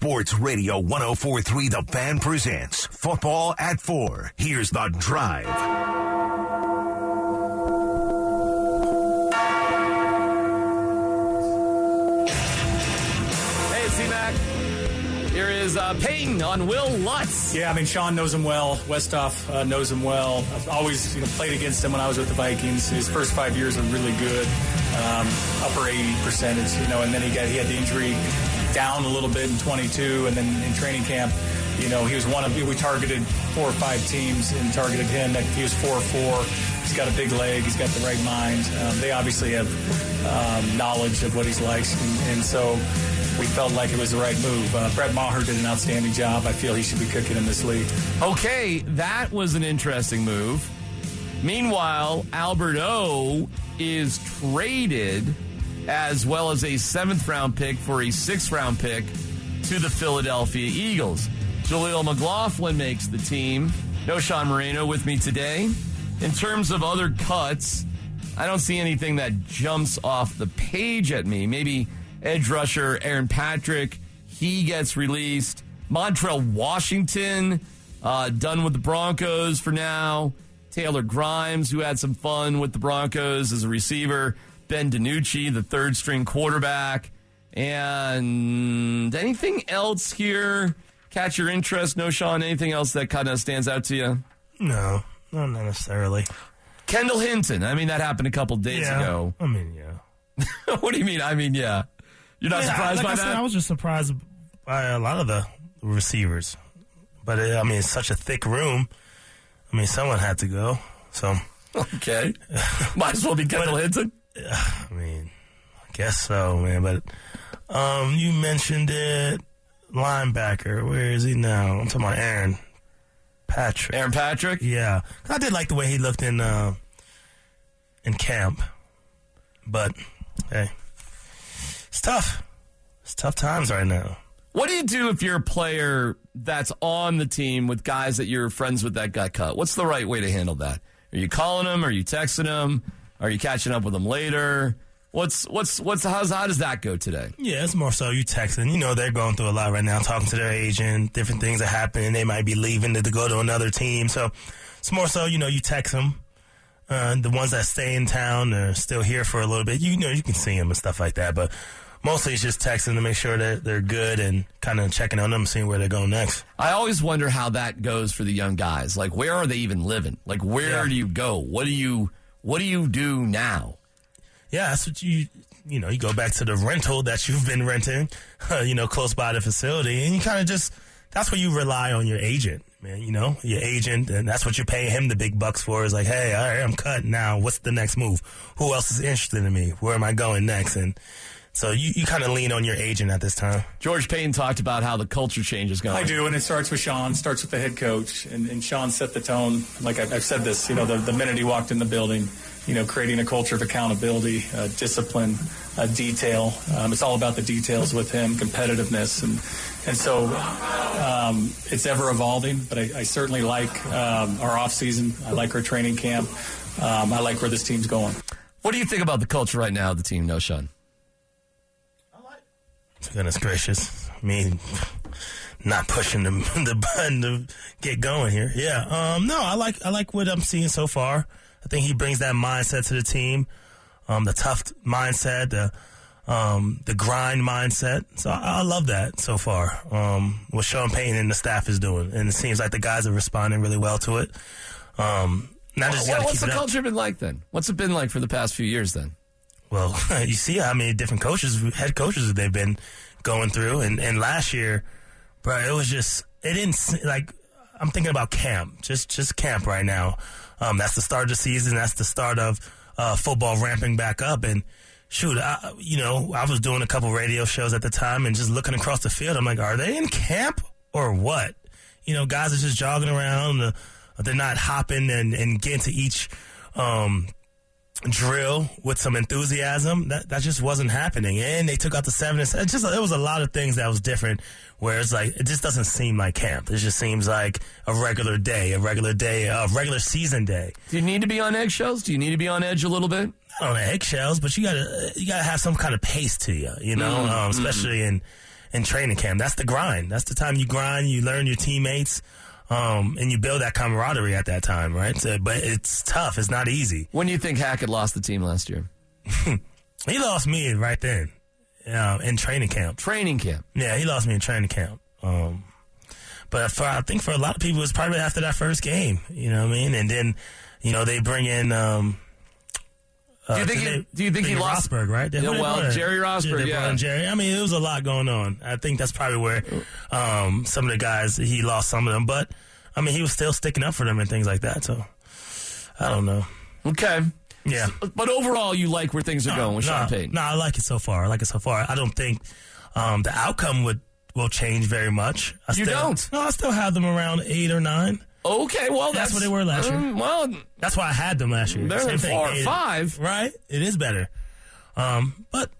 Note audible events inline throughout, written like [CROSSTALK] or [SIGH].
Sports Radio 1043 The Fan presents Football at 4. Here's the drive. Hey, D-Mac. Here is uh, Paton on Will Lutz. Yeah, I mean, Sean knows him well. Westhoff uh, knows him well. I've always you know, played against him when I was with the Vikings. His first five years were really good, um, upper 80 percentage, you know, and then he got he had the injury down a little bit in 22, and then in training camp, you know, he was one of we targeted four or five teams and targeted him. He was four or four. He's got a big leg. He's got the right mind. Um, they obviously have um, knowledge of what he's like, and, and so we felt like it was the right move. Uh, Brett Maher did an outstanding job. I feel he should be cooking in this league. Okay, that was an interesting move. Meanwhile, Albert O is traded as well as a seventh round pick for a sixth round pick to the Philadelphia Eagles. Jaleel McLaughlin makes the team. Knowshon Moreno with me today. In terms of other cuts, I don't see anything that jumps off the page at me. Maybe edge rusher Aaron Patrick, he gets released. Montrell Washington, uh, done with the Broncos for now. Taylor Grimes, who had some fun with the Broncos as a receiver. Ben DiNucci, the third string quarterback. And anything else here catch your interest? Knowshon, anything else that kind of stands out to you? No, not necessarily. Kendall Hinton. I mean, that happened a couple days yeah, ago. I mean, yeah. [LAUGHS] what do you mean? I mean, yeah. You're not Yeah, surprised like by I that? Said, I was just surprised by a lot of the receivers. But, uh, I mean, it's such a thick room. I mean, someone had to go. So, [LAUGHS] okay. [LAUGHS] Might as well be Kendall Hinton. [SIGHS] I mean, I guess so, man. But um, you mentioned it. Linebacker. Where is he now? I'm talking about Aaron Patrick. Aaron Patrick? Yeah. I did like the way he looked in uh, in camp. But, hey, it's tough. It's tough times right now. What do you do if you're a player that's on the team with guys that you're friends with that got cut? What's the right way to handle that? Are you calling them? Are you texting them? Are you catching up with them later? What's what's what's how's, how does that go today? Yeah, it's more so you texting. You know, they're going through a lot right now, talking to their agent, different things are happening. They might be leaving to, to go to another team. So it's more so, you know, you text them. Uh, the ones that stay in town are still here for a little bit. You know, you can see them and stuff like that. But mostly it's just texting to make sure that they're good and kind of checking on them, seeing where they're going next. I always wonder how that goes for the young guys. Like, where are they even living? Like, where Yeah. do you go? What do you what do you do now? Yeah, that's what you you know you go back to the rental that you've been renting, [LAUGHS] you know, close by the facility, and you kind of just that's where you rely on your agent, man. You know, your agent, and that's what you pay him the big bucks for. Is like, hey, all right, I'm cut now. What's the next move? Who else is interested in me? Where am I going next? And so you, you kind of lean on your agent at this time. George Paton talked about how the culture change is going. I do, and it starts with Sean, starts with the head coach, and, and Sean set the tone. Like I've, I've said this, you know, the, the minute he walked in the building, you know, creating a culture of accountability, uh, discipline, uh, detail. Um, it's all about the details with him, competitiveness, and and so um, it's ever evolving. But I, I certainly like um, our off season. I like our training camp. Um, I like where this team's going. What do you think about the culture right now of the team, Knowshon? Goodness gracious, I mean, not pushing the [LAUGHS] the button to get going here. Yeah, um, no, I like I like what I'm seeing so far. I think he brings that mindset to the team, um, the tough mindset, the um, the grind mindset. So I, I love that so far. Um, what Sean Payton and the staff is doing, and it seems like the guys are responding really well to it. Um, now just Well, what's keep the it up. culture been like then? What's it been like for the past few years then? Well, [LAUGHS] you see how many different coaches, head coaches, that they've been going through, and and last year, bro, it was just it didn't like. I'm thinking about camp, just just camp right now. Um, that's the start of the season. That's the start of uh, football ramping back up. And shoot, I, you know, I was doing a couple radio shows at the time, and just looking across the field, I'm like, are they in camp or what? You know, guys are just jogging around. They're not hopping and, and getting to each um, drill with some enthusiasm. That that just wasn't happening. And they took out the seven. and It just it was a lot of things that was different. Where it's like it just doesn't seem like camp. It just seems like a regular day, a regular day, a regular season day. Do you need to be on eggshells? Do you need to be on edge a little bit? Not on eggshells, but you gotta you gotta have some kind of pace to you. You know, um, especially in in training camp. That's the grind. That's the time you grind. You learn your teammates. Um, and you build that camaraderie at that time, right? So, but it's tough. It's not easy. When do you think Hackett lost the team last year? [LAUGHS] He lost me right then, uh, in training camp. Training camp. Yeah, he lost me in training camp. Um, but for, I think for a lot of people, it's probably after that first game. You know what I mean? And then, you know, they bring in. Um, uh, Do you think? they- He, do you think he lost? Rosburg? Right? Yeah, they well, brought in? Jerry Rosburg, yeah. in Jerry. I mean, it was a lot going on. I think that's probably where um, some of the guys he lost some of them, but I mean, he was still sticking up for them and things like that. So I don't know. Okay. Yeah. But overall, you like where things are going with no, Sean Payton. No, I like it so far. I like it so far. I don't think um, the outcome would will change very much. I You still, don't? No, I still have them around eight or nine. Okay, well, that's, That's what they were last year. Um, well, That's why I had them last year. than Same thing, four or five. Right? It is better. Um, but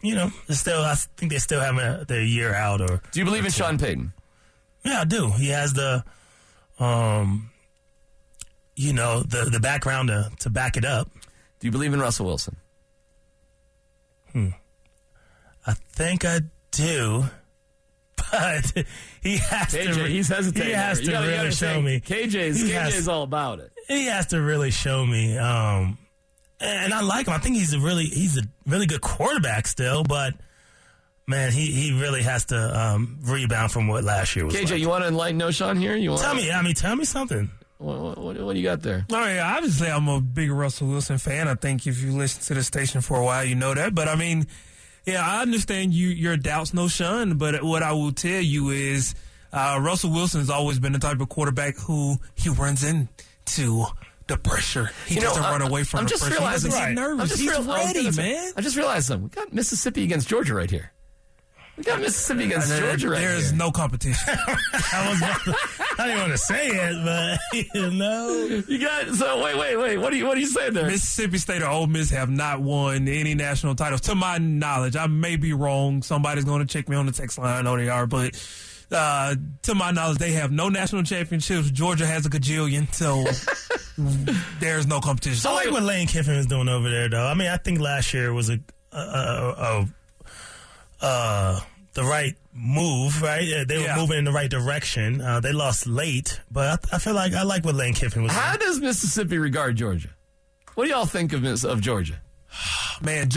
you know, it's still I think they still have a, their year out. Or Do you believe in Sean Payton? yeah, I do. He has the, um, you know, the the background to to back it up. Do you believe in Russell Wilson? Hmm. I think I do. But [LAUGHS] he has to. KJ, he's hesitating. He has there. to gotta- really show me. KJ's He KJ's has- all about it. he has to really show me. Um, and I like him. I think he's a really he's a really good quarterback still, but man, he, he really has to um, rebound from what last year was. KJ, like. you want to enlighten Knowshon here? You want tell me. I mean, tell me something. what, what, what, what do you got there? I mean, obviously, I'm a big Russell Wilson fan. I think if you listen to the station for a while, you know that. But I mean, yeah, I understand you your doubts, Knowshon. But what I will tell you is, uh, Russell Wilson has always been the type of quarterback who he runs into the pressure. He You doesn't I- run away from I'm the just pressure. realizing- he doesn't get I'm nervous. just He's real- ready, say- man. I just realized something. We got Mississippi against Georgia right here. We got Mississippi against There- Georgia right There's here. no competition. [LAUGHS] I was about to- I didn't want to say it, but [LAUGHS] you know, You got so wait, wait, wait. What are you what are you saying there? Mississippi State or Ole Miss have not won any national titles, to my knowledge. I may be wrong. Somebody's going to check me on the text line. I know they are, but uh, to my knowledge, they have no national championships. Georgia has a gajillion, so [LAUGHS] there's no competition. I like what Lane Kiffin is doing over there, though. I mean, I think last year was a, a, a, a, uh, the right move, right? Uh, They were Yeah. moving in the right direction. Uh, they lost late, but I, I feel like I like what Lane Kiffin was doing. How does Mississippi regard Georgia? What do y'all think of of Georgia? [SIGHS] Man,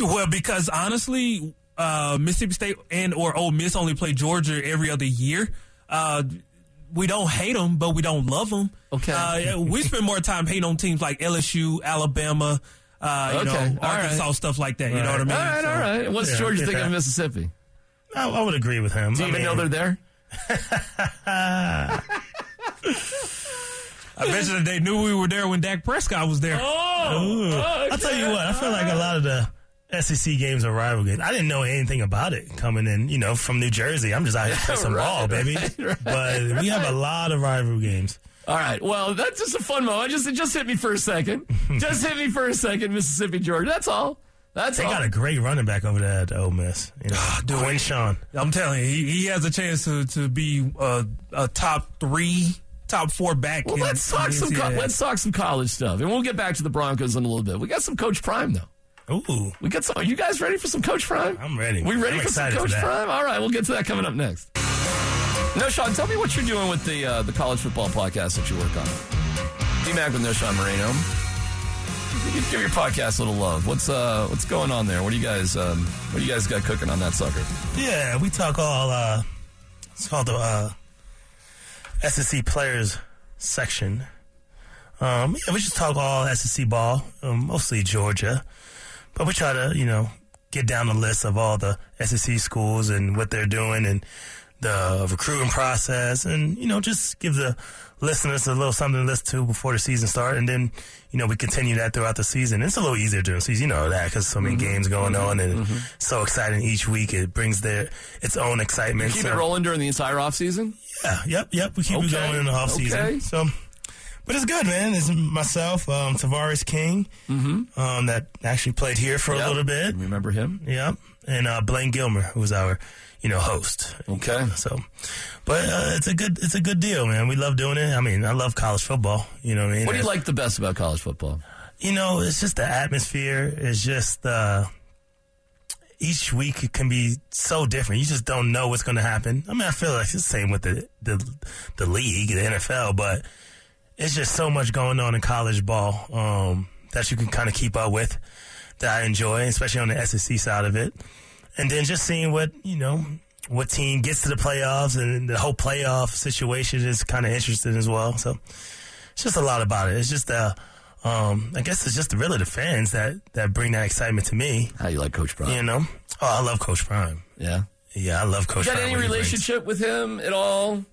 well, because honestly, uh, Mississippi State and or Ole Miss only play Georgia every other year. Uh, we don't hate them, but we don't love them. Okay. Uh, we spend more time hating on teams like LSU, Alabama, uh, you Okay. know, All Arkansas, right. stuff like that. You know what I mean? All right, So- all right. What's Yeah, Georgia get think of. Mississippi? I, I would agree with him. Do you I even know they're there? [LAUGHS] I bet you that they knew we were there when Dak Prescott was there. Oh, I'll tell you what. I feel like a lot of the SEC games are rival games. I didn't know anything about it coming in, you know, from New Jersey. I'm just out here to play some right, ball, baby. right, [LAUGHS] right. But we have a lot of rival games. All right. Well, that's just a fun moment. Just it just hit me for a second. [LAUGHS] just hit me for a second, Mississippi, Georgia. That's all. That's They all. got a great running back over there at Ole Miss. You know, dude. Quinshon. I'm telling you, he, he has a chance to, to be uh, a top three, top four back. well, in- let's talk some co- let's talk some college stuff, and we'll get back to the Broncos in a little bit. We got some Coach Prime though. Ooh, We got some. Are you guys ready for some Coach Prime? I'm ready. We ready I'm for some excited for Coach. Prime? All right, we'll get to that coming up next. Knowshon, tell me what you're doing with the uh, the college football podcast that you work on. D Mac with Knowshon Moreno. Give your podcast a little love. What's uh what's going on there? What do you guys um what do you guys got cooking on that sucker? Yeah, we talk all. Uh, it's called the uh, SEC players section. Um, yeah, we just talk all SEC ball, um, mostly Georgia, but we try to, you know, get down the list of all the SEC schools and what they're doing and the recruiting process, and you know, just give the listeners a little something to listen to before the season starts, and then you know we continue that throughout the season. It's a little easier during the season, you know that because so many mm-hmm. games going on and it's mm-hmm. so exciting each week. It brings their its own excitement. Keep so, it rolling during the entire off season. yeah, yep, yep. We keep Okay, it going in the off okay. season. So, but it's good, man. It's myself, um, Tavares King, um, that actually played here for Yep. a little bit. Remember him? Yep, and uh, Blaine Gilmer, who was our, you know, host. Okay. So, but uh, it's a good, it's a good deal, man. We love doing it. I mean, I love college football. You know what I mean? What do you like the best about college football? you know, it's just the atmosphere. It's just, uh, each week can be so different. You just don't know what's going to happen. I mean, I feel like it's the same with the, the the league, the NFL, but it's just so much going on in college ball um, that you can kind of keep up with that I enjoy, especially on the SEC side of it. And then just seeing what you know what team gets to the playoffs and the whole playoff situation is kind of interesting as well. So it's just a lot about it. It's just uh, um, I guess it's just really the fans that that bring that excitement to me. How you like Coach Prime? You know, oh, I love Coach Prime. Yeah. Yeah, I love Coach. Prime. You got Prime, any what he brings. relationship with him at all?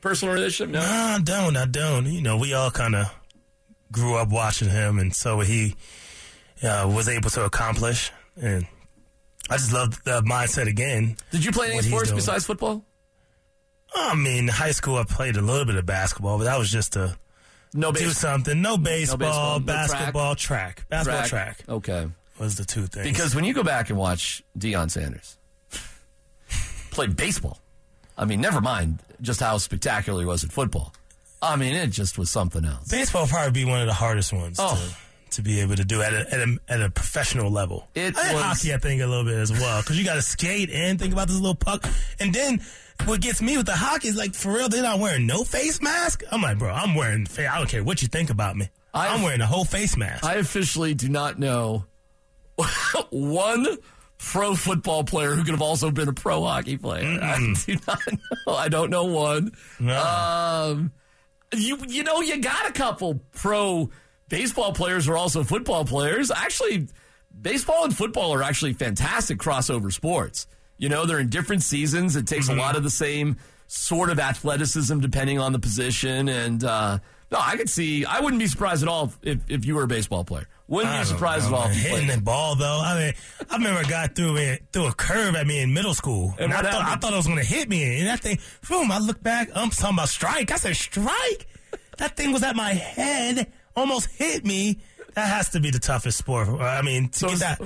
Personal relationship? No. No, I don't. I don't. You know, we all kind of grew up watching him, and so he uh, was able to accomplish, and I just love the mindset again. Did you play any sports besides football? I mean, high school I played a little bit of basketball, but that was just to No do something. No baseball, baseball, no basketball, track. Basketball, track. Okay. was the two things. Because when you go back and watch Deion Sanders [LAUGHS] play baseball, I mean, never mind just how spectacular he was at football. I mean, it just was something else. baseball would probably be one of the hardest ones Oh. to, to be able to do at a, at a, at a professional level. It I was- hockey, I think, a little bit as well, because you got to skate and think about this little puck. And then what gets me with the hockey is like, for real, they're not wearing no face mask. I'm like, bro, I'm wearing, I don't care what you think about me. I- I'm wearing a whole face mask. I officially do not know [LAUGHS] one pro football player who could have also been a pro hockey player. [LAUGHS] I do not know. I don't know one. No. Um, you you know you got a couple pro baseball players who are also football players. Actually, baseball and football are actually fantastic crossover sports. You know, they're in different seasons. It takes a lot of the same sort of athleticism depending on the position. And uh, no, I could see. I wouldn't be surprised at all if if you were a baseball player. Wouldn't be surprised know, at all man. Hitting the ball though. I mean, I remember a guy threw me threw a curve at me in middle school, And and, I thought I thought it was going to hit me, and that thing, boom! I look back, I'm talking about strike. I said strike. That thing was at my head, almost hit me. That has to be the toughest sport. I mean, to So get that.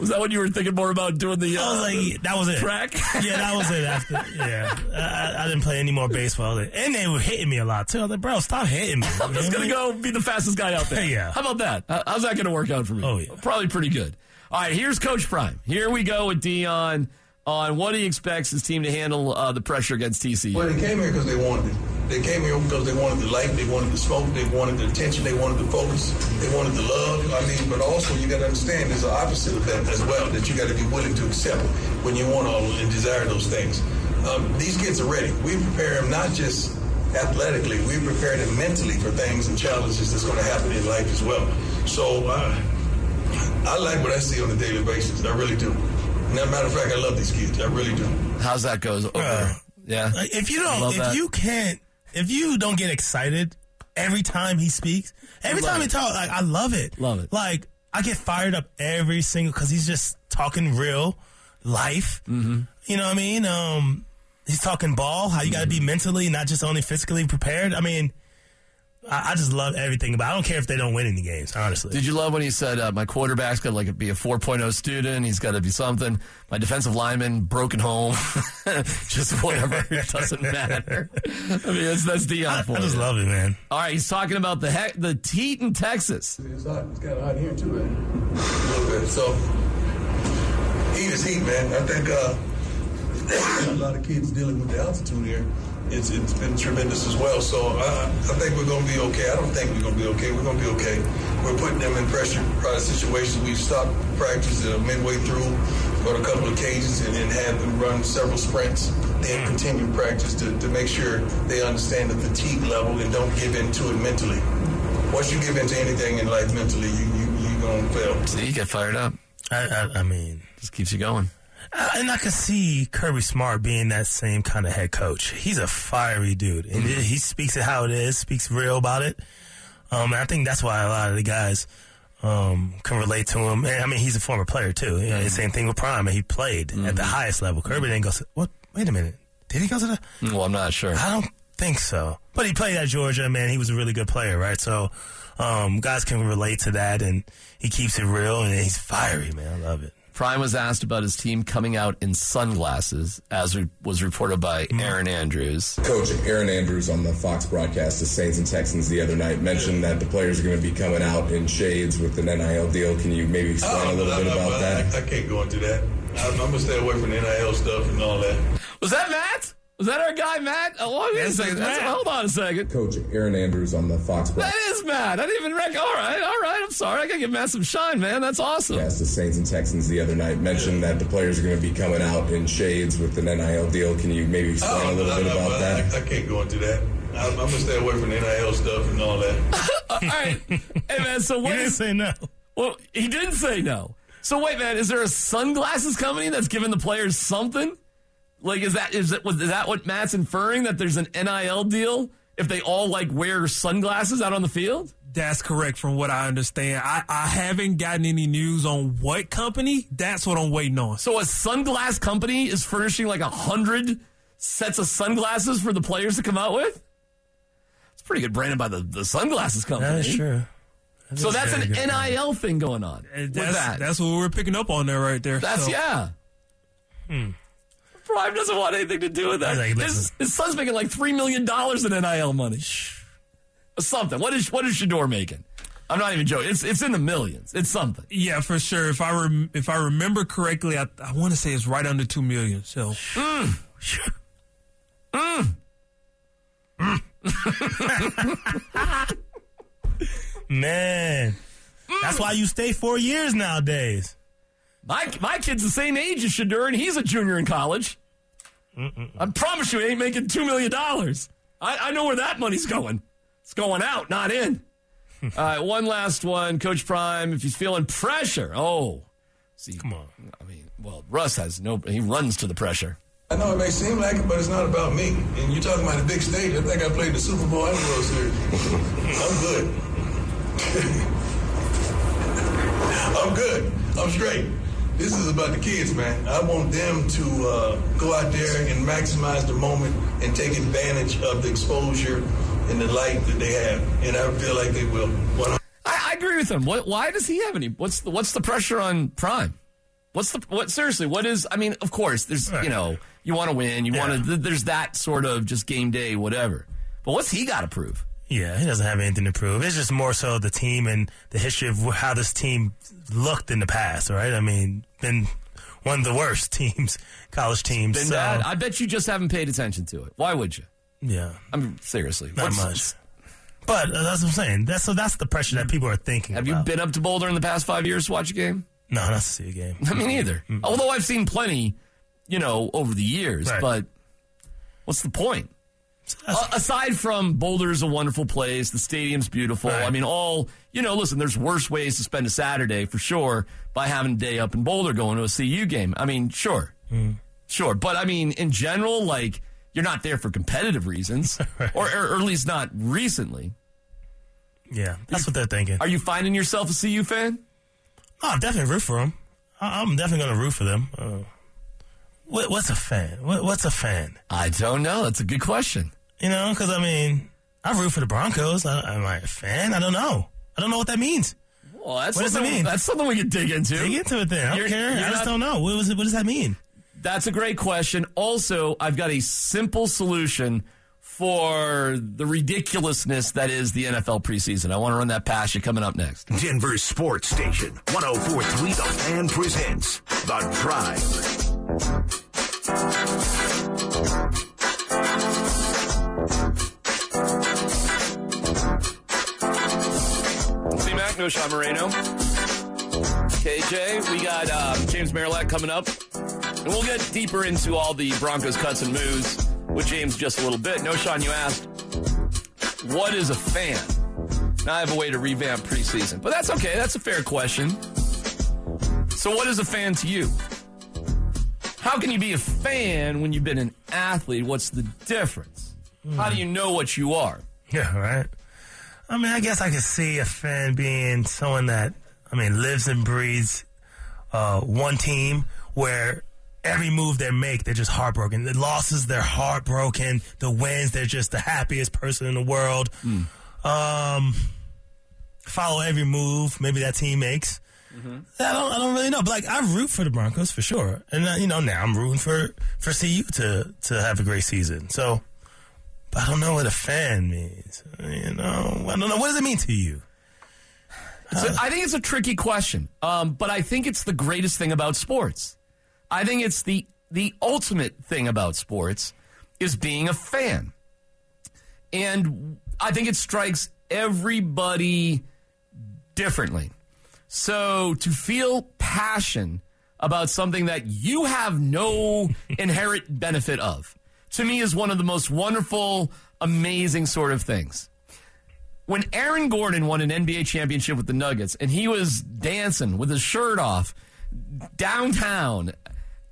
Was that when you were thinking more about doing the? Uh, I was like, that was it. track? [LAUGHS] Yeah, that was it. After, yeah, I, I didn't play any more baseball, and they were hitting me a lot too. I was like, bro, stop hitting me. [LAUGHS] I'm just gonna go be the fastest guy out there. [LAUGHS] Yeah. How about that? How's that gonna work out for me? Oh, yeah. Probably pretty good. All right, here's Coach Prime. Here we go with Deion on what he expects his team to handle uh, the pressure against TCU. Well, they came here because they wanted it. They came here because they wanted the light, they wanted the smoke, they wanted the attention, they wanted the focus, they wanted the love. I mean, but also you got to understand there's an opposite of that as well that you got to be willing to accept when you want all and desire those things. Um, these kids are ready. We prepare them not just athletically, we prepare them mentally for things and challenges that's going to happen in life as well. So uh, I like what I see on a daily basis. I really do. And as a matter of fact, I love these kids. I really do. How's that goes over? Uh, yeah. If you don't, if that. you can't, if you don't get excited every time he speaks, every Love time he it. talks, like I love it. Love it. Like I get fired up every single because he's just talking real life. Mm-hmm. You know what I mean? Um, he's talking ball. How you got to Mm-hmm. be mentally, not just only physically prepared. I mean, I, I just love everything about. I don't care if they don't win any games. Honestly, Did you love when he said uh, my quarterback's got to like be a 4.0 student? He's got to be something. My defensive lineman broken home, [LAUGHS] just whatever. [LAUGHS] it doesn't matter. I mean, that's that's Deion I, for I just love it, man. All right, he's talking about the heck, the heat in Texas. It's hot. It's kind of hot here too, man. A little bit. So heat is heat, man. I think uh, [COUGHS] a lot of kids dealing with the altitude here. It's it's been tremendous as well. So I, I think we're going to be okay. I don't think we're going to be okay. We're going to be okay. We're putting them in pressure uh, situations. We've stopped practice uh, midway through on a couple of occasions and then had them run several sprints. Then continue practice to, to make sure they understand the fatigue level and don't give in to it mentally. Once you give in to anything in life mentally, you you you gonna fail. See, you get fired up. I, I, I mean, Just keeps you going. Uh, and I can see Kirby Smart being that same kind of head coach. He's a fiery dude, and Mm-hmm. he speaks it how it is, speaks real about it. Um, and I think that's why a lot of the guys um, can relate to him. And, I mean, he's a former player too. You know, Mm-hmm. the same thing with Prime, and he played at the highest level. Kirby didn't go. What? Wait a minute. Did he go to the? Well, I'm not sure. I don't think so. But he played at Georgia, man. He was a really good player, right? So um, guys can relate to that, and he keeps it real, and he's fiery, man. I love it. Prime was asked about his team coming out in sunglasses, as re- was reported by mm-hmm. Erin Andrews. Coach Erin Andrews on the Fox broadcast of Saints and Texans the other night mentioned that the players are going to be coming out in shades with an NIL deal. Can you maybe explain a little oh, bit I, about I, that? I, I can't go into that. I'm, I'm gonna stay away from the NIL stuff and all that. Was that Matt? Was that our guy Matt? Oh, wait a second. that's That's- hold on a second. Coach Erin Andrews on the Fox That broadcast is Matt. I didn't even rec. All right, all right. I'm sorry. I gotta give Matt some shine, man. That's awesome. Yes, the Saints and Texans the other night mentioned that the players are going to be coming out in shades with an NIL deal. Can you maybe explain oh, a little Oh, I, bit I- about I- that? I, I can't go into that. I'm, I'm gonna stay away from the NIL stuff and all that. [LAUGHS] all right. Hey man. So [LAUGHS] what? He what didn't is? say no. Well, he didn't say no. So wait, man. Is there a sunglasses company that's giving the players something? Like, is that is that was is that what Matt's inferring that there's an NIL deal if they all like wear sunglasses out on the field? That's correct from what I understand. I, I haven't gotten any news on what company. That's what I'm waiting on. So a sunglass company is furnishing like a hundred sets of sunglasses for the players to come out with. It's pretty good branded by the, the sunglasses company. That is true. So that's an very good. NIL thing going on with That's, that. that's what we're picking up on there right there. That's So, yeah. Hmm. Prime doesn't want anything to do with that. Like, his, his son's making like three million dollars in NIL money. Something. What is what is Shedeur making? I'm not even joking. It's it's in the millions. It's something. Yeah, for sure. If I rem- if I remember correctly, I, I want to say it's right under two million. So mm. Mm. Mm. Man, that's why you stay four years nowadays. My my kid's the same age as Shedeur, and he's a junior in college. I promise you, he ain't making two million dollars. I, I know where that money's going. It's going out, not in. [LAUGHS] All right, one last one, Coach Prime. If he's feeling pressure, oh, see, Come on. I mean, well, Russ has no. He runs to the pressure. I know it may seem like it, but it's not about me. And you're talking about a big stage. I think I played the Super Bowl and the World Series. [LAUGHS] I'm good. [LAUGHS] I'm good. I'm straight. This is about the kids, man. I want them to uh, go out there and maximize the moment and take advantage of the exposure and the light that they have. And I feel like they will. 100 I, I agree with him. What? Why does he have any? What's the What's the pressure on Prime? What's the what? Seriously, what is? I mean, of course, there's you know you want to win, you want to. There's that sort of just game day, whatever. But what's he got to prove? Yeah, he doesn't have anything to prove. It's just more so the team and the history of how this team looked in the past, right? I mean, been one of the worst [LAUGHS] teams, college teams. Been so, bad. I bet you just haven't paid attention to it. Why would you? yeah, I mean, seriously, not much. But uh, that's what I'm saying. That's so that's the pressure that people are thinking. Have you been up to Boulder in the past five years to watch a game? No, not to see a game. [LAUGHS] I mean, either. Although I've seen plenty, you know, over the years. Right. But what's the point? Uh, aside from Boulder's a wonderful place, the stadium's beautiful. Right. I mean, all you know. Listen, there's worse ways to spend a Saturday for sure by having a day up in Boulder going to a CU game. I mean, sure, sure, but I mean, in general, like you're not there for competitive reasons, [LAUGHS] or, or, or at least not recently. Yeah, that's what they're thinking. Are you finding yourself a CU fan? Oh, I'm definitely root for them. I'm definitely going to root for them. Uh, what, what's a fan? What, what's a fan? I don't know. That's a good question. You know, because I mean, I root for the Broncos. I, am I a fan? I don't know. I don't know what that means. Well, that's What does it something, mean? That's something we could dig into. Dig into it then. I don't You're- care. you're I just not- don't know. What, was it, what does that mean? That's a great question. Also, I've got a simple solution for the ridiculousness that is the NFL preseason. I want to run that past you coming up next. Denver sports station, 1043 The Fan presents The Drive. No Sean Moreno. KJ, we got um, James Merilatt coming up. And we'll get deeper into all the Broncos cuts and moves with James just a little bit. Knowshon, you asked, what is a fan? Now I have a way to revamp preseason, but that's okay. That's a fair question. So, what is a fan to you? How can you be a fan when you've been an athlete? What's the difference? How do you know what you are? [LAUGHS] Yeah, right. I mean, I guess I could see a fan being someone that, I mean, lives and breathes uh, one team where every move they make, they're just heartbroken. The losses, they're heartbroken. The wins, they're just the happiest person in the world. Um, follow every move maybe that team makes. I don't, I don't really know, but like I root for the Broncos for sure, and uh, you know now I'm rooting for for CU to to have a great season. So, I don't know what a fan means. You know, I don't know what does it mean to you. I think it's a tricky question, um, but I think it's the greatest thing about sports I think it's the the ultimate thing about sports is being a fan. And I think it strikes everybody differently. So to feel passion about something that you have no [LAUGHS] inherent benefit of, to me is one of the most wonderful, amazing sort of things. When Aaron Gordon won an NBA championship with the Nuggets and he was dancing with his shirt off downtown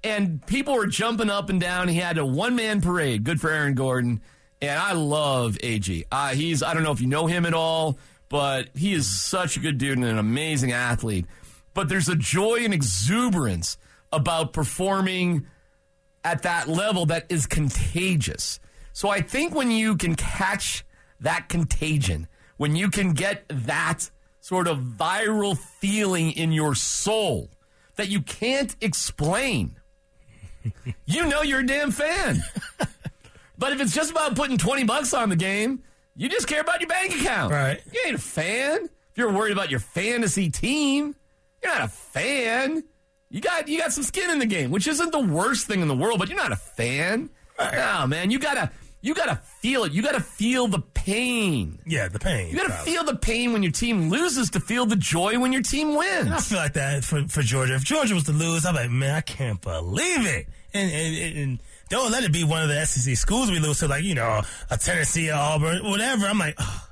and people were jumping up and down, he had a one man parade. Good for Aaron Gordon. And I love AG. Uh, he's, I don't know if you know him at all, but he is such a good dude and an amazing athlete. But there's a joy and exuberance about performing at that level that is contagious. So I think when you can catch that contagion, when you can get that sort of viral feeling in your soul that you can't explain, [LAUGHS] you know you're a damn fan. [LAUGHS] but if it's just about putting 20 bucks on the game, you just care about your bank account. Right. You ain't a fan. If you're worried about your fantasy team, you're not a fan. You got you got some skin in the game, which isn't the worst thing in the world, but you're not a fan. No, man, you gotta you gotta feel it. You gotta feel the pain. Yeah, the pain. You gotta probably. feel the pain when your team loses to feel the joy when your team wins. I feel like that for, for Georgia. If Georgia was to lose, I'm like, man, I can't believe it. And, and, and don't let it be one of the SEC schools we lose to, like, you know, a Tennessee, Auburn, whatever. I'm like, oh.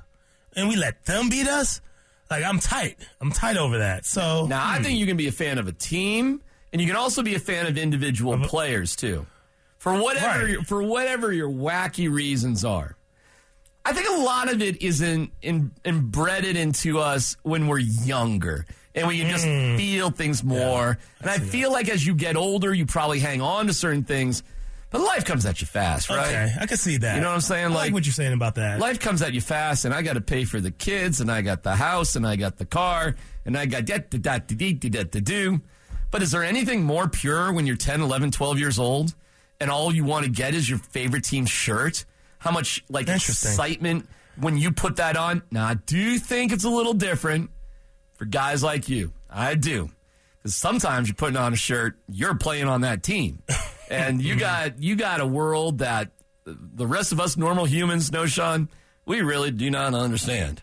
and we let them beat us? Like, I'm tight. I'm tight over that. So, Now, I think hmm. you can be a fan of a team, and you can also be a fan of individual players too, for whatever Right. your, for whatever your wacky reasons are. I think a lot of it is in, in embedded into us when we're younger, and we can just hmm. feel things more. and I feel like as you get older, you probably hang on to certain things, but life comes at you fast, right? okay, I can see that. You know what I'm saying? I like, Like- what you're saying about that. Life comes at you fast, and I got to pay for the kids, and I got the house, and I got the car, and I got that, that, that, that, that, to do. But is there anything more pure when you're 10, 11, 12 years old, and all you want to get is your favorite team's shirt? How much like excitement when you put that on? Now, I do think it's a little different for guys like you. I do. Because sometimes you're putting on a shirt, you're playing on that team. [LAUGHS] And you got you got a world that the rest of us normal humans Knowshon, we really do not understand.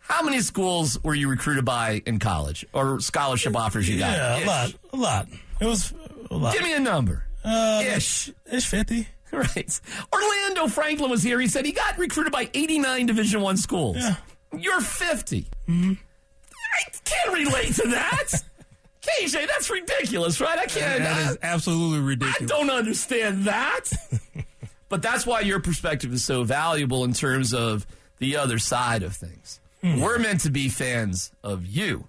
How many schools were you recruited by in college or scholarship offers you got? yeah, Ish. a lot. A lot. It was a lot. Give me a number. uh, Ish. It's 50. Right. Orlando Franklin was here. He said he got recruited by 89 Division One schools. Yeah. You're 50. Hmm. I can't relate to that. [LAUGHS] KJ, that's ridiculous, right? I can't. That is I- absolutely I don't understand that. [LAUGHS] but that's why your perspective is so valuable in terms of the other side of things. Hmm. We're meant to be fans of you.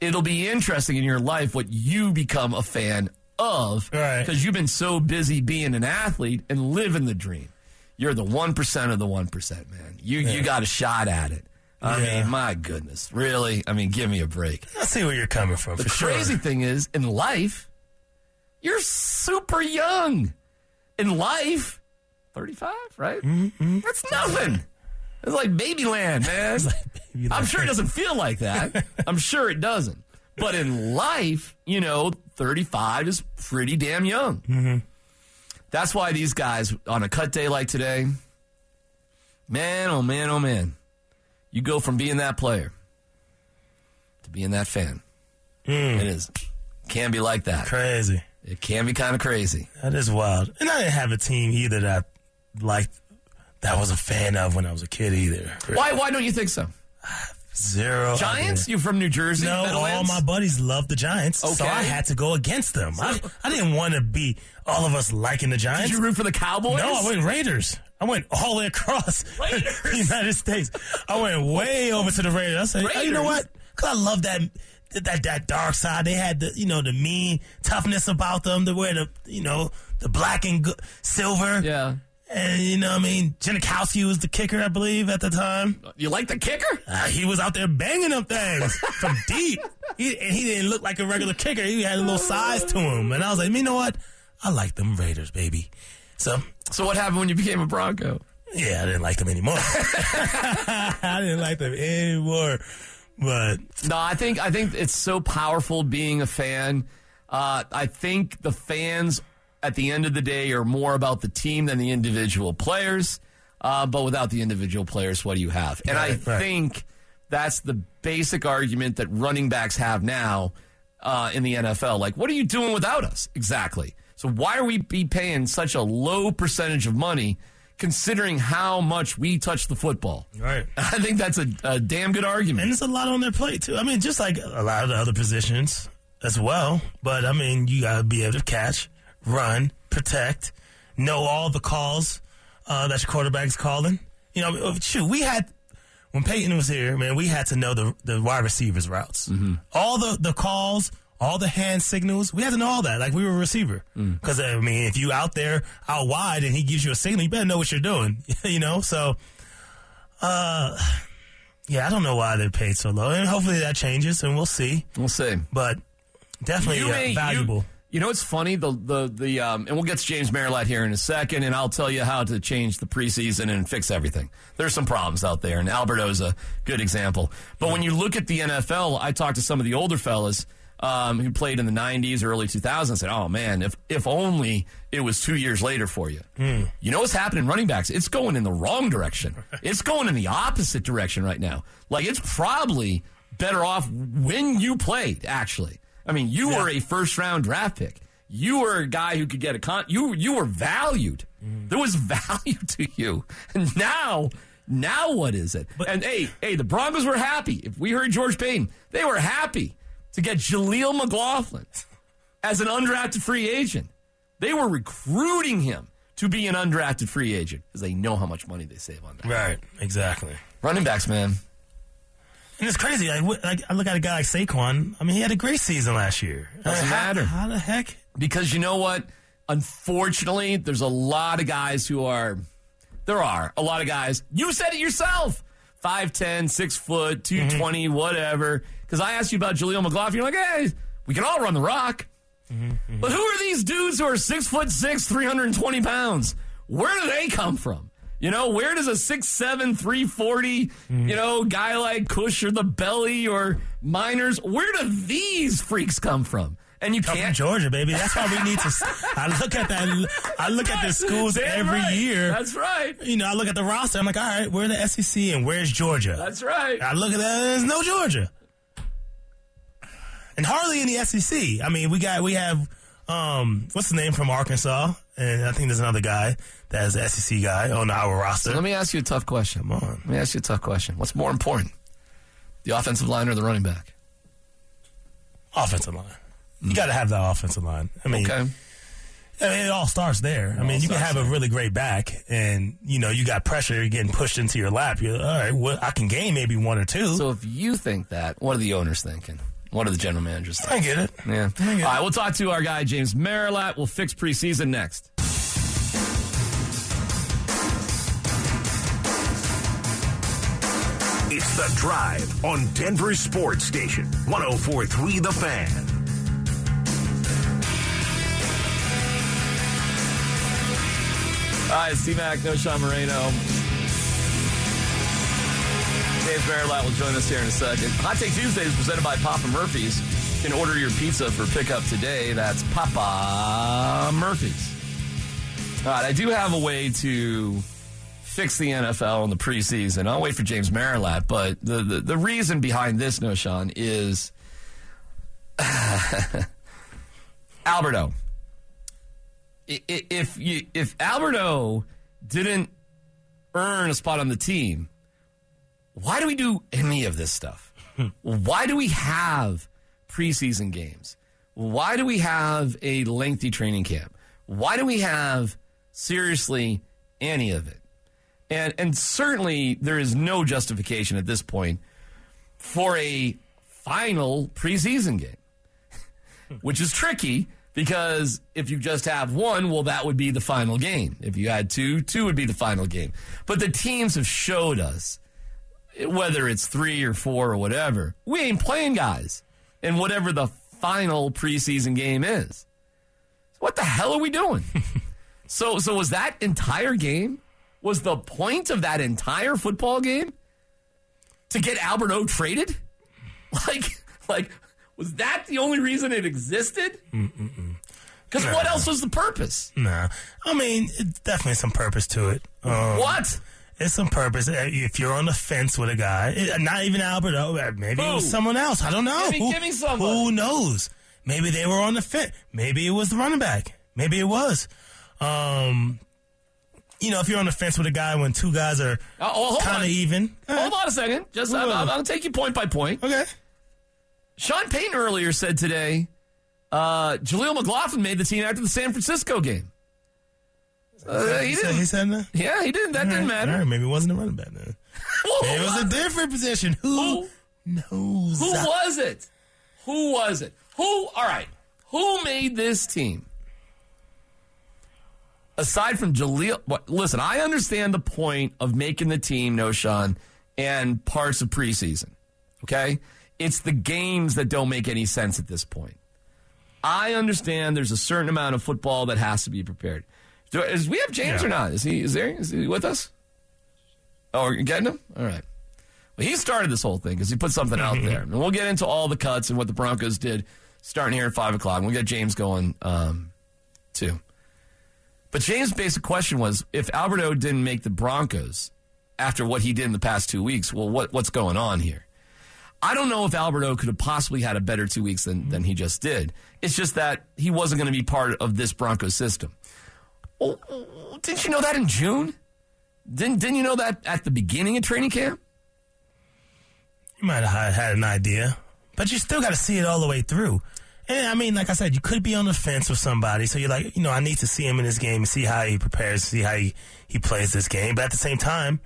It'll be interesting in your life what you become a fan of Right. because you've been so busy being an athlete and living the dream. You're the 1% of the 1%, man. You you got a shot at it. I Yeah. mean, my goodness. Really? I mean, give me a break. I see where you're coming from. The for sure. crazy thing is, in life, you're super young. In life, 35, right? Mm-hmm. That's nothing. It's like babyland, man. [LAUGHS] baby I'm sure it doesn't feel like that. [LAUGHS] I'm sure it doesn't. But in life, you know, 35 is pretty damn young. Mm-hmm. That's why these guys on a cut day like today, man, oh man, oh man, you go from being that player to being that fan. Mm. It is can be like that. Crazy. It can be kind of crazy. That is wild. And I didn't have a team either that liked that I was a fan of when I was a kid either. Why? Why don't you think so? Zero. Giants? idea. You from New Jersey? No, all my buddies love the Giants, so I had to go against them. I, I didn't want to be all of us liking the Giants. Did you root for the Cowboys? No, I went Raiders. I went all the way across [LAUGHS] Raiders? the United States. I went way over to the Raiders. I said, "Hey, you know what? Because I love that that that dark side. They had the you know the mean toughness about them. They wear the you know the black and silver. Yeah. And you know what I mean. Janikowski was the kicker, I believe, at the time. You like the kicker? Uh, he was out there banging them things from [LAUGHS] deep. He, and he didn't look like a regular kicker. He had a little size to him. And I was like, you know what? I like them Raiders, baby. So, So what happened when you became a Bronco? yeah, I didn't like them anymore. [LAUGHS] [LAUGHS] I didn't like them anymore. But No, I think I think it's so powerful being a fan. Uh, I think the fans at the end of the day are more about the team than the individual players. Uh, but without the individual players, what do you have? And I Right, right. think that's the basic argument that running backs have now uh, in the NFL. Like, what are you doing without us? Exactly. So why are we be paying such a low percentage of money considering how much we touch the football? Right. [LAUGHS] I think that's a, a damn good argument. And it's a lot on their plate too. I mean, just like a lot of the other positions as well. But I mean, you gotta be able to catch, run, protect, know all the calls uh, that your quarterback's calling. You know, shoot, we had when Peyton was here, man. We had to know the the wide receivers routes, all the the calls. All the hand signals, we had to know all that. Like we were a receiver, because I mean, if you out there out wide and he gives you a signal, you better know what you're doing. [LAUGHS] you know, so uh, yeah, I don't know why they're paid so low, and hopefully that changes, and we'll see. we'll see. But definitely uh, may- you- valuable. You, know what's funny? The the the um, and we'll get to James Merilatt here in a second, and I'll tell you how to change the preseason and fix everything. There's some problems out there, and Alberto's a good example. But when you look at the NFL, I talked to some of the older fellas um, who played in the '90s, early 2000s, and said, "Oh man, if if only it was two years later for you." You know what's happening? In running backs, it's going in the wrong direction. [LAUGHS] it's going in the opposite direction right now. Like it's probably better off when you played. Actually, I mean, you were a first round draft pick. You were a guy who could get a con. You you were valued. Mm-hmm. There was [LAUGHS] value to you. And now, now what is it? and hey, hey, the Broncos were happy. If we heard George Paton, they were happy to get Jaleel McLaughlin as an undrafted free agent. They were recruiting him to be an undrafted free agent because they know how much money they save on that. Right, exactly. Running backs, man. And it's crazy. What- like I look at a guy like Saquon. I mean, he had a great season last year. Doesn't Uh, how- matter. How the heck? Because you know what? Unfortunately, there's a lot of guys who are, there are a lot of guys. You said it yourself 5'10, 6 foot, 220, whatever. Because I asked you about Jaleel McLaughlin. You're like, hey, we can all run the rock. But who are these dudes who are 6 foot 6, 320 pounds? Where do they come from? You know, where does a 6'7, 340, you know, guy like Cush or the Belly or Meinerz, where do these freaks come from? And you Come from can't. Georgia, baby. That's why we need to. [LAUGHS] I look at that. I look at the schools Damn every right. year. That's right. you know, I look at the roster. I'm like, all right, where's the SEC and where's Georgia? That's right. I look at that. There's no Georgia, and hardly in the SEC. I mean, we got we have um, what's the name from Arkansas, and I think there's another guy an SEC guy on our roster. Let me ask you a tough question. Come on. Let me ask you a tough question. What's more important, the offensive line or the running back? offensive line. You got to have that offensive line. I mean, Okay. I mean, it all starts there. I mean, you can have a really great back, and you know you got pressure you're getting pushed into your lap. You're all right. Well, I can gain maybe one or two. So if you think that, what are the owners thinking? What are the general managers thinking? I get it. Yeah. I All get it. right, we'll talk to our guy James Merilatt. We'll fix preseason next. The Drive on Denver Sports Station. 1043 The Fan. Hi, it's D-Mac, no Sean Moreno. James Merilatt will join us here in a second. Hot Take Tuesday is presented by Papa Murphy's. You can order your pizza for pickup today. That's Papa Murphy's. All right, I do have a way to fix the NFL in the preseason. I'll wait for James Merilatt, but the, the, the reason behind this, Knowshon, is [SIGHS] Alberto. If you if Alberto didn't earn a spot on the team, why do we do any of this stuff? Hmm. why do we have preseason games? Why do we have a lengthy training camp? Why do we have seriously any of it? And and certainly there is no justification at this point for a final preseason game, [LAUGHS] which is tricky because if you just have one, well, that would be the final game. If you had two, two would be the final game. But the teams have showed us, whether it's three or four or whatever, we ain't playing guys in whatever the final preseason game is. What the hell are we doing? [LAUGHS] so, so was that entire game? Was the point of that entire football game to get Albert O traded? [LAUGHS] Like, like, Was that the only reason it existed? Because what else was the purpose? Nah, I mean, it's definitely some purpose to it. Um, What? It's some purpose. Uh, If you're on the fence with a guy, it- not even Albert, O, uh, maybe it was someone else. I don't know. Give me- who, give me somebody. Who knows? Maybe they were on the fence. Maybe it was the running back. Maybe it was. Um, you know, if you're on the fence with a guy when two guys are Uh, oh, kind of even. Hold on a second. Just I'm, I'm, I'll take you point by point. Okay. Sean Payton earlier said today, uh, Jaleel McLaughlin made the team after the San Francisco game. Uh, he He said, didn't. he said that? Yeah, he didn't. That didn't matter. right, maybe it wasn't a running back then. [LAUGHS] It was a different position. Who, who, knows? who was it? Who was it? Who? All right. Who made this team? Aside from Jaleel, what, listen, I understand the point of making the team, Knowshon, and parts of preseason. Okay, it's the games that don't make any sense at this point. I understand there's a certain amount of football that has to be prepared. Do, is we have James Yeah. or not? Is he is there? Is he with us? Oh, you're getting him? All right. Well, he started this whole thing because he put something out there, and we'll get into all the cuts and what the Broncos did starting here at five o'clock. We'll get James going um, too. But James' basic question was: If Alberto didn't make the Broncos after what he did in the past two weeks, well, what what's going on here? I don't know if Alberto could have possibly had a better two weeks than, than he just did. It's just that he wasn't going to be part of this Broncos system. Well, didn't you know that in June? Didn't didn't you know that at the beginning of training camp? You might have had an idea, but you still got to see it all the way through. And I mean, like I said, you could be on the fence with somebody, so you're like, you know, I need to see him in this game and see how he prepares, see how he, he plays this game. But at the same time,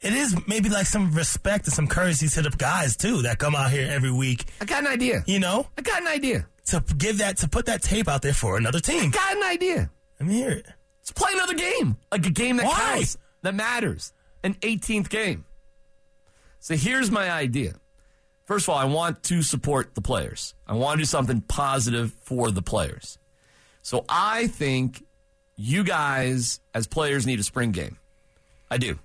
it is maybe like some respect and some courtesy to the guys too that come out here every week, I got an idea. you know, I got an idea. to give that to put that tape out there for another team. I Got an idea. Let me hear it. Let's play another game. Like a game that Why? counts, that matters. An 18th game. So here's my idea. First of all, I want to support the players. I want to do something positive for the players. So I think you guys, as players, need a spring game. I do.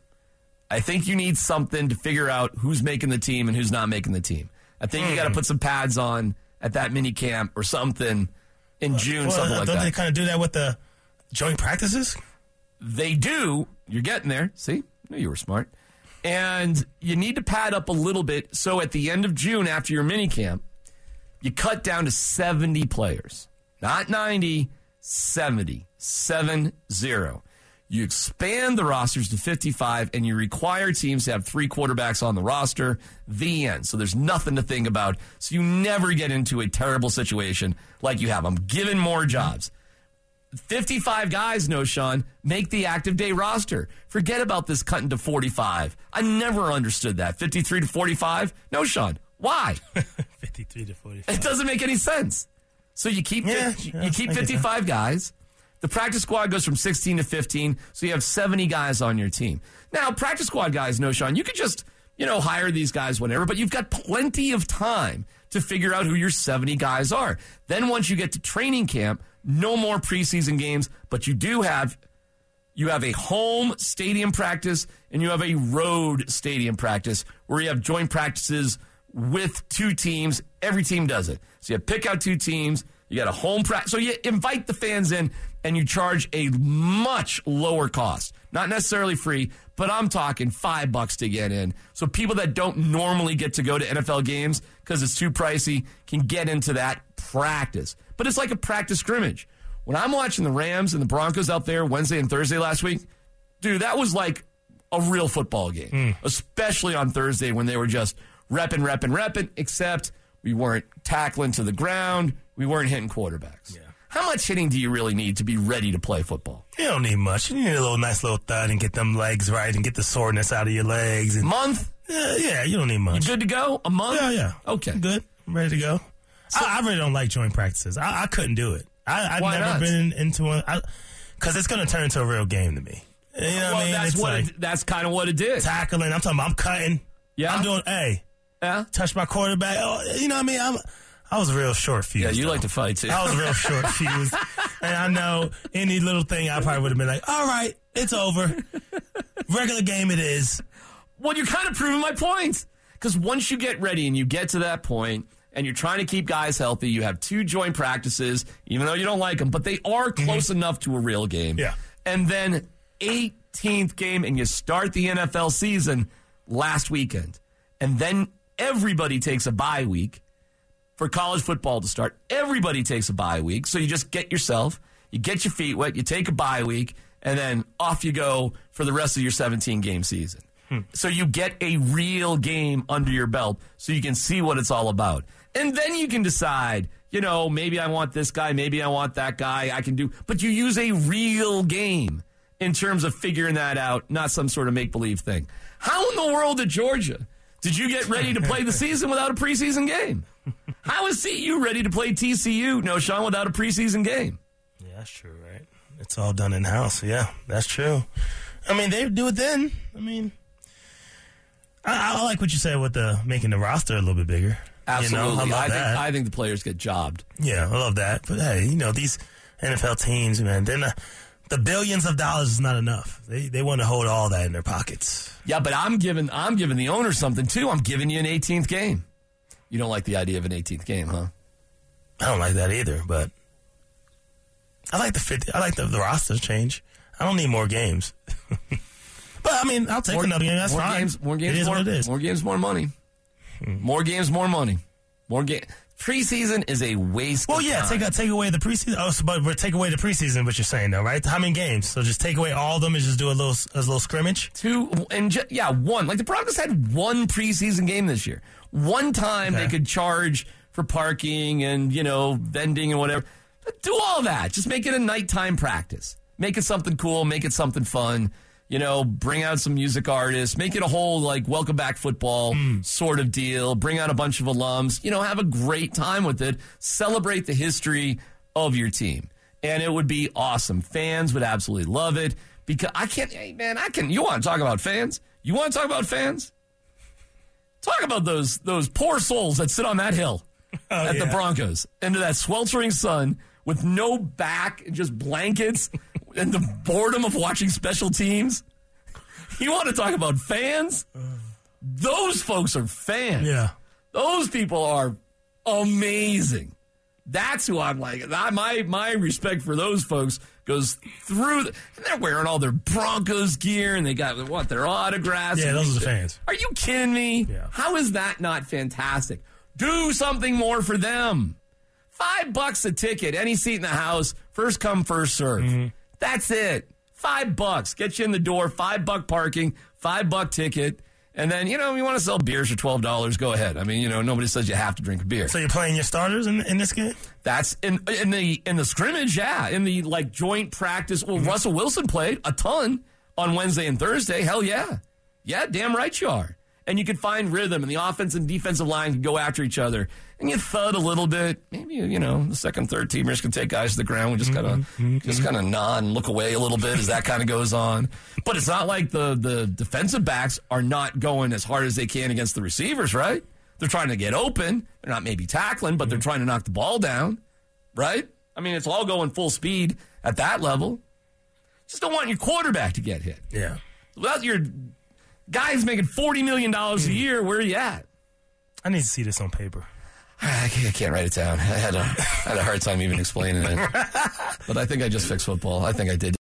I think you need something to figure out who's making the team and who's not making the team. I think you got to hmm. put some pads on at that mini camp or something in June, Well, something like that. don't they kind of do that with the joint practices? They do. You're getting there. See? I knew you were smart. And you need to pad up a little bit. So at the end of June, after your mini camp, you cut down to 70 players. Not 90, 70. 7 0. You expand the rosters to 55 and you require teams to have three quarterbacks on the roster. The end. So there's nothing to think about. So you never get into a terrible situation like you have. I'm giving more jobs. 55 guys, Knowshon, make the active day roster. Forget about this cutting to 45. I never understood that. 53 to 45? Knowshon. Why? [LAUGHS] 53 to 45. It doesn't make any sense. So you keep Yeah, you, yeah, you keep I get that. 55 guys. The practice squad goes from 16 to 15, so you have 70 guys on your team. Now, practice squad guys, Knowshon, you could just, you know, hire these guys whenever, but you've got plenty of time to figure out who your 70 guys are. Then once you get to training camp, no more preseason games, but you do have you have a home stadium practice and you have a road stadium practice where you have joint practices with two teams. Every team does it. So you pick out two teams. You got a home practice. So you invite the fans in and you charge a much lower cost. Not necessarily free, but I'm talking five bucks to get in. So people that don't normally get to go to NFL games because it's too pricey can get into that practice. But it's like a practice scrimmage. When I'm watching the Rams and the Broncos out there Wednesday and Thursday last week, dude, that was like a real football game, hmm. especially on Thursday when they were just repping, repping, repping, except we weren't tackling to the ground. We weren't hitting quarterbacks. How much hitting do you really need to be ready to play football? You don't need much. You need a little nice little thud and get them legs right and get the soreness out of your legs. And Month? yeah, yeah, you don't need much. You good to go? A month? Yeah, yeah. Okay. Good. I'm ready to go. I, I really don't like joint practices. I, I couldn't do it. I, I've never not? been into one because it's going to turn into a real game to me. You know what I mean? that's it's what like it, that's kind of what it did. tackling. I'm talking. About, I'm cutting. Yeah? I'm doing. Hey, Yeah. touch my quarterback. Oh, you know what I mean? I'm. I was real short fused. Yeah, you though. like to fight too. I was real short [LAUGHS] fused, and I know any little thing I probably would have been like, "All right, it's over. Regular game, it is." Well, you're kind of proving my point. Because once you get ready and you get to that point, and you're trying to keep guys healthy. You have two joint practices, even though you don't like them, but they are mhm. close enough to a real game. Yeah. And then 18th game, and you start the NFL season last weekend. And then everybody takes a bye week for college football to start. Everybody takes a bye week. So you just get yourself, you get your feet wet, you take a bye week, and then off you go for the rest of your 17 game season. Hmm. So you get a real game under your belt so you can see what it's all about. And then you can decide, you know, maybe I want this guy, maybe I want that guy, I can do, but you use a real game in terms of figuring that out, not some sort of make believe thing. How in the world did Georgia did you get ready to play the [LAUGHS] season without a preseason game? How is CU ready to play TCU, Knowshon, without a preseason game? Yeah, that's true, right? It's all done in house. Yeah, that's true. I mean, they do it then. I mean, I, I like what you said with the making the roster a little bit bigger. Absolutely. You know, I love I, think. I think the players get jobbed. yeah, I love that. But hey, you know, these NFL teams, man, they're not, the billions of dollars is not enough. They they want to hold all that in their pockets. Yeah, but I'm giving I'm giving the owner something too. I'm giving you an 18th game. You don't like the idea of an 18th game, huh? I don't like that either, but I like the 50. I like the, the roster change. I don't need more games. [LAUGHS] but I mean, I'll take More, another game. That's more fine. games, more games, It is more, what it is. More games, more money. Mm. More games, more money. More game. Preseason is a waste. Well, of yeah, time. take take away the preseason. Oh, so, but we're take away the preseason. What you're saying, though, right? How many games? So just take away all of them and just do a little a little scrimmage. two and ju- yeah, one. Like the Broncos had one preseason game this year. One time Okay. they could charge for parking and you know vending and whatever. But do all that. Just make it a nighttime practice. Make it something cool. Make it something fun. You know, bring out some music artists. Make it a whole like welcome back football hmm. sort of deal. Bring out a bunch of alums. You know, have a great time with it. Celebrate the history of your team, and it would be awesome. Fans would absolutely love it because I can't. Hey, man, I can. You want to talk about fans? You want to talk about fans? Talk about those those poor souls that sit on that hill [LAUGHS] oh, at the. Broncos into that sweltering sun with no back, and just blankets, and the boredom of watching special teams. You want to talk about fans? Those folks are fans. Yeah. Those people are amazing. That's who I'm like. I- My my respect for those folks goes through. The, and they're wearing all their Broncos gear, and they got what their autographs. Yeah, those are the fans. Are you kidding me? Yeah. How is that not fantastic? Do something more for them. Five bucks a ticket, any seat in the house, first come, first serve. Mm-hmm. That's it. Five bucks. Get you in the door, five buck parking, five buck ticket. And then, you know, if you want to sell beers for twelve dollars, go ahead. I mean, you know, nobody says you have to drink a beer. So you're playing your starters in, in this game? That's in in the in the scrimmage, yeah. In the like joint practice. Well, mm-hmm. Russell Wilson played a ton on Wednesday and Thursday. Hell yeah. Yeah, damn right you are. And you can find rhythm and the offense and defensive line can go after each other. And you thud a little bit. Maybe you know, the second, third teamers can take guys to the ground. We just gotta mm-hmm, mm-hmm. just kinda nod and look away a little bit as that kind of goes on. But it's not like the the defensive backs are not going as hard as they can against the receivers, right? They're trying to get open. They're not maybe tackling, but they're mm-hmm. trying to knock the ball down right? I mean, it's all going full speed at that level. Just don't want your quarterback to get hit. Yeah. Without your guys making $40 million a hmm. year, where are you at? I need to see this on paper. I can't, I can't write it down. [LAUGHS] I had a, I had a hard time even explaining it. [LAUGHS] but I think I just fixed football. I think I did.